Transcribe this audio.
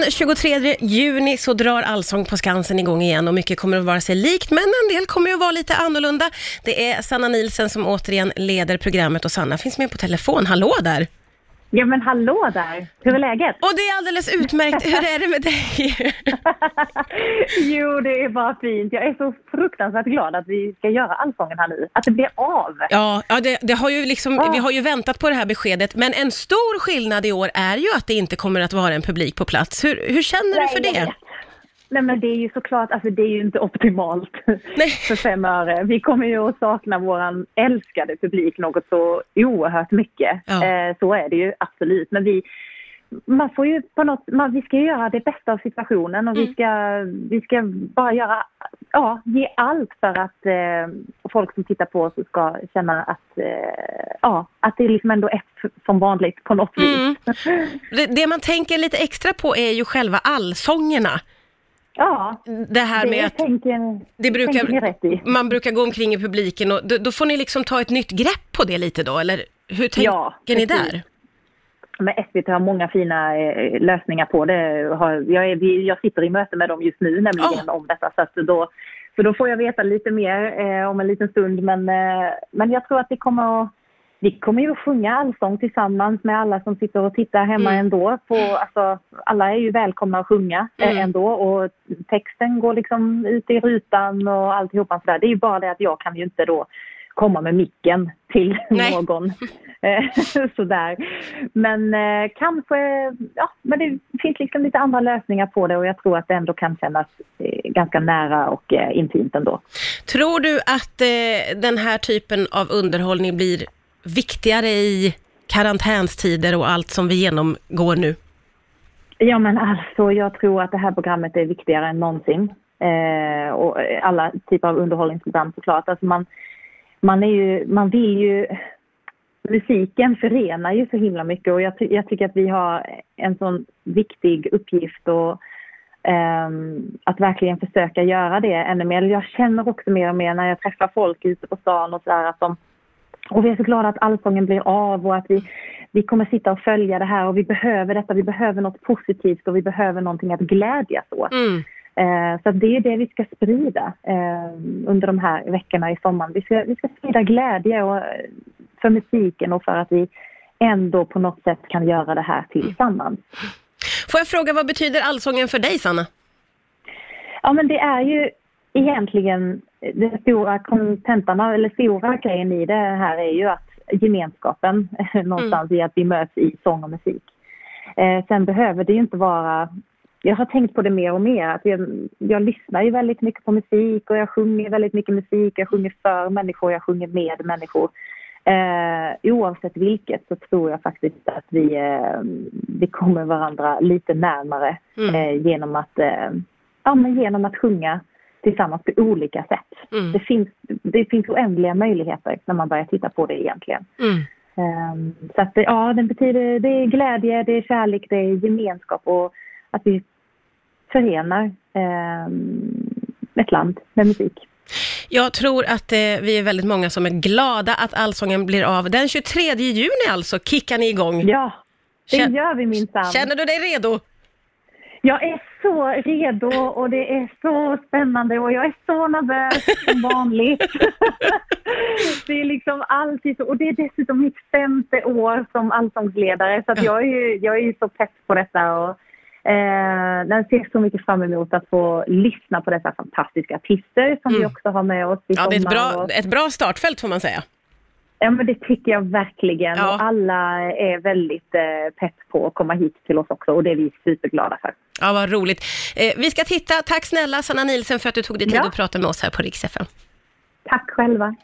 Den 23 juni så drar Allsång på Skansen igång igen och mycket kommer att vara sig likt, men en del kommer att vara lite annorlunda. Det är Sanna Nilsen som återigen leder programmet och Sanna finns med på telefon. Hallå där! Ja men hallå där! Hur är läget? Och det är alldeles utmärkt. Hur är det med dig? jo, det är bara fint. Jag är så fruktansvärt glad att vi ska göra Allsången här nu. Att det blir av. Ja, ja det, det har ju liksom, Ja. vi har ju väntat på det här beskedet, men en stor skillnad i år är ju att det inte kommer att vara en publik på plats. Hur, hur känner du för det? Nej men det är ju såklart, alltså det är ju inte optimalt Nej. för fem öre. Vi kommer ju att sakna våran älskade publik något så oerhört mycket. Ja. Eh, så är det ju absolut. Men vi, man får ju på något, man, vi ska göra det bästa av situationen och Mm. vi, ska, vi ska bara göra, ja, ge allt för att eh, folk som tittar på oss ska känna att, eh, ja, att det liksom ändå är som vanligt på något Mm. vis. det? Det man tänker lite extra på är ju själva allsångerna. Ja, Det här det med att tänker, det brukar, man brukar gå omkring i publiken och då, då får ni liksom ta ett nytt grepp på det lite då, eller hur tänker Ja, ni där? Men SVT har många fina eh, lösningar på det. Jag, är, jag sitter i möte med dem just nu nämligen om detta. Så, att då, så då får jag veta lite mer eh, om en liten stund. Men, eh, men jag tror att vi kommer att vi kommer ju att sjunga allsång tillsammans med alla som sitter och tittar hemma Mm. ändå. På, alltså, alla är ju välkomna att sjunga eh, Mm. ändå och texten går liksom ut i rutan och alltihopa sådär. Det är ju bara det att jag kan ju inte då komma med micken till Nej. någon. Eh, Sådär. Men eh, kanske, ja, men det finns liksom lite andra lösningar på det och jag tror att det ändå kan kännas eh, ganska nära och eh, intimt ändå. Tror du att eh, den här typen av underhållning blir viktigare i karantänstider och allt som vi genomgår nu? Ja men alltså jag tror att det här programmet är viktigare än någonsin. Eh, och alla typer av underhållningsprogram såklart. Alltså man, man, är ju, man vill ju... Musiken förenar ju så himla mycket och jag, ty- jag tycker att vi har en sån viktig uppgift och ehm, att verkligen försöka göra det ännu mer. Jag känner också mer och mer när jag träffar folk ute på stan och sådär att de och vi är så glada att Allsången blir av och att vi, vi kommer sitta och följa det här och vi behöver detta. Vi behöver något positivt och vi behöver någonting att glädjas åt. Mm. Eh, så det är det vi ska sprida eh, under de här veckorna i sommaren. Vi ska, vi ska sprida glädje och, eh, för musiken och för att vi ändå på något sätt kan göra det här tillsammans. Får jag fråga, vad betyder allsången för dig, Sanna? Ja, men det är ju egentligen den stora kontentan, eller stora grejen i det här är ju att gemenskapen någonstans i att vi möts i sång och musik. Eh, sen behöver det ju inte vara jag har tänkt på det mer och mer. Att jag, jag lyssnar ju väldigt mycket på musik och jag sjunger väldigt mycket musik. Jag sjunger för människor, jag sjunger med människor. Eh, oavsett vilket så tror jag faktiskt att vi, eh, vi kommer varandra lite närmare Mm. eh, genom, att, eh, ja, men genom att sjunga tillsammans på olika sätt. Mm. Det, finns, det finns oändliga möjligheter när man börjar titta på det egentligen. Mm. Ehm, så att det, ja, den betyder, det är glädje, det är kärlek, det är gemenskap och att vi förenar ehm, ett land med musik. Jag tror att eh, vi är väldigt många som är glada att allsången blir av. Den 23 juni alltså kickar ni igång. Ja, det gör vi minsann. Känner du dig redo? Jag är så redo och det är så spännande och jag är så nervös som vanligt. det är liksom alltid så. Och det är dessutom mitt femte år som allsångsledare så att jag, är ju, jag är ju så pepp på detta. Och, eh, jag ser så mycket fram emot att få lyssna på dessa fantastiska artister som vi Mm. också har med oss i Ja, det är ett sommar. bra, ett bra startfält får man säga. Ja, men det tycker jag verkligen. Ja. Och alla är väldigt eh, pepp på att komma hit till oss också och det är vi superglada för. Ja, vad roligt. Eh, vi ska titta. Tack snälla Sanna Nilsen för att du tog dig tid Ja. att prata med oss här på Rix FM. Tack själva.